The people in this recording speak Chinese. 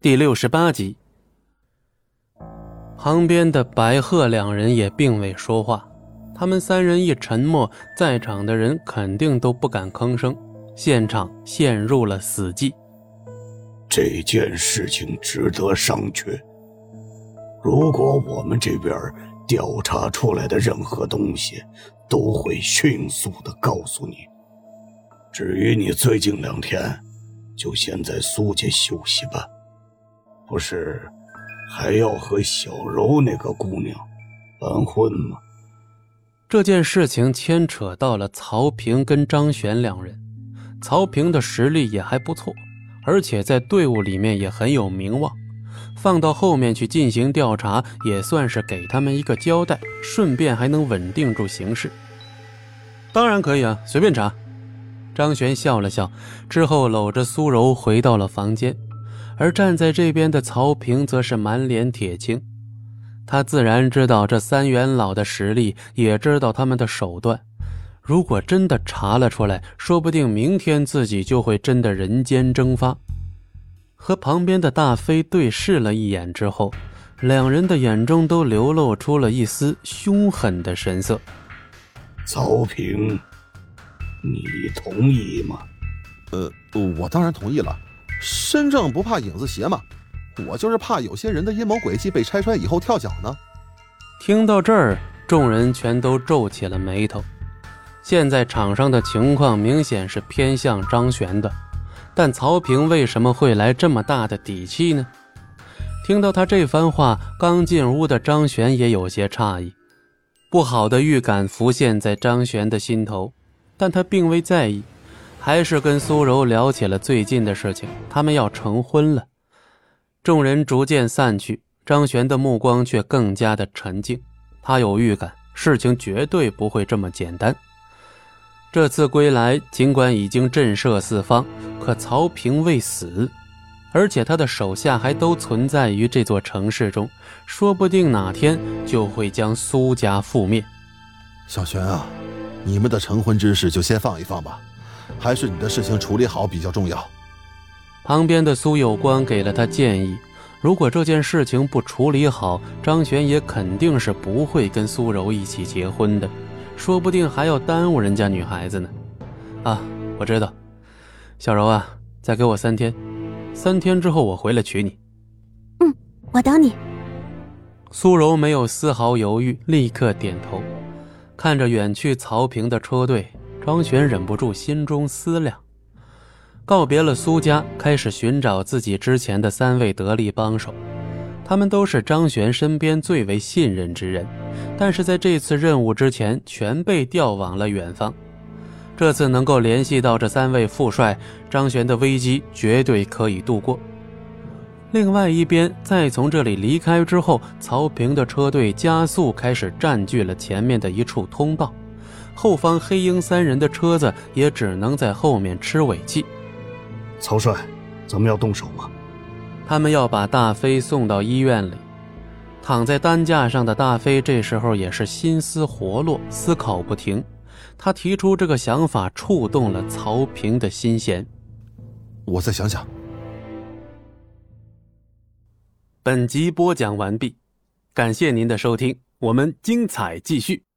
第六十八集。旁边的白鹤两人也并未说话，他们三人一沉默，在场的人肯定都不敢吭声，现场陷入了死寂。这件事情值得商榷。如果我们这边调查出来的任何东西，都会迅速的告诉你。至于你最近两天，就先在苏家休息吧。不是，还要和小柔那个姑娘完婚吗？这件事情牵扯到了曹平跟张璇两人。曹平的实力也还不错，而且在队伍里面也很有名望。放到后面去进行调查，也算是给他们一个交代，顺便还能稳定住形势。当然可以啊，随便查。张璇笑了笑，之后搂着苏柔回到了房间，而站在这边的曹平则是满脸铁青。他自然知道这三元老的实力，也知道他们的手段。如果真的查了出来，说不定明天自己就会真的人间蒸发。和旁边的大飞对视了一眼之后，两人的眼中都流露出了一丝凶狠的神色。曹平。你同意吗？呃，我当然同意了。身正不怕影子斜嘛，我就是怕有些人的阴谋诡计被拆穿以后跳脚呢。听到这儿，众人全都皱起了眉头。现在场上的情况明显是偏向张璇的，但曹平为什么会来这么大的底气呢？听到他这番话，刚进屋的张璇也有些诧异，不好的预感浮现在张璇的心头。但他并未在意，还是跟苏柔聊起了最近的事情。他们要成婚了。众人逐渐散去，张璇的目光却更加的沉静。他有预感，事情绝对不会这么简单。这次归来，尽管已经震慑四方，可曹平未死，而且他的手下还都存在于这座城市中，说不定哪天就会将苏家覆灭。小璇啊！你们的成婚之事就先放一放吧，还是你的事情处理好比较重要。旁边的苏有光给了他建议：如果这件事情不处理好，张璇也肯定是不会跟苏柔一起结婚的，说不定还要耽误人家女孩子呢。啊，我知道，小柔啊，再给我三天，三天之后我回来娶你。嗯，我等你。苏柔没有丝毫犹豫，立刻点头。看着远去曹平的车队，张璇忍不住心中思量。告别了苏家，开始寻找自己之前的三位得力帮手。他们都是张璇身边最为信任之人，但是在这次任务之前，全被调往了远方。这次能够联系到这三位副帅，张璇的危机绝对可以度过。另外一边，在从这里离开之后，曹平的车队加速开始占据了前面的一处通道，后方黑鹰三人的车子也只能在后面吃尾气。曹帅，咱们要动手吗？他们要把大飞送到医院里。躺在担架上的大飞这时候也是心思活络，思考不停。他提出这个想法，触动了曹平的心弦。我再想想。本集播讲完毕，感谢您的收听，我们精彩继续。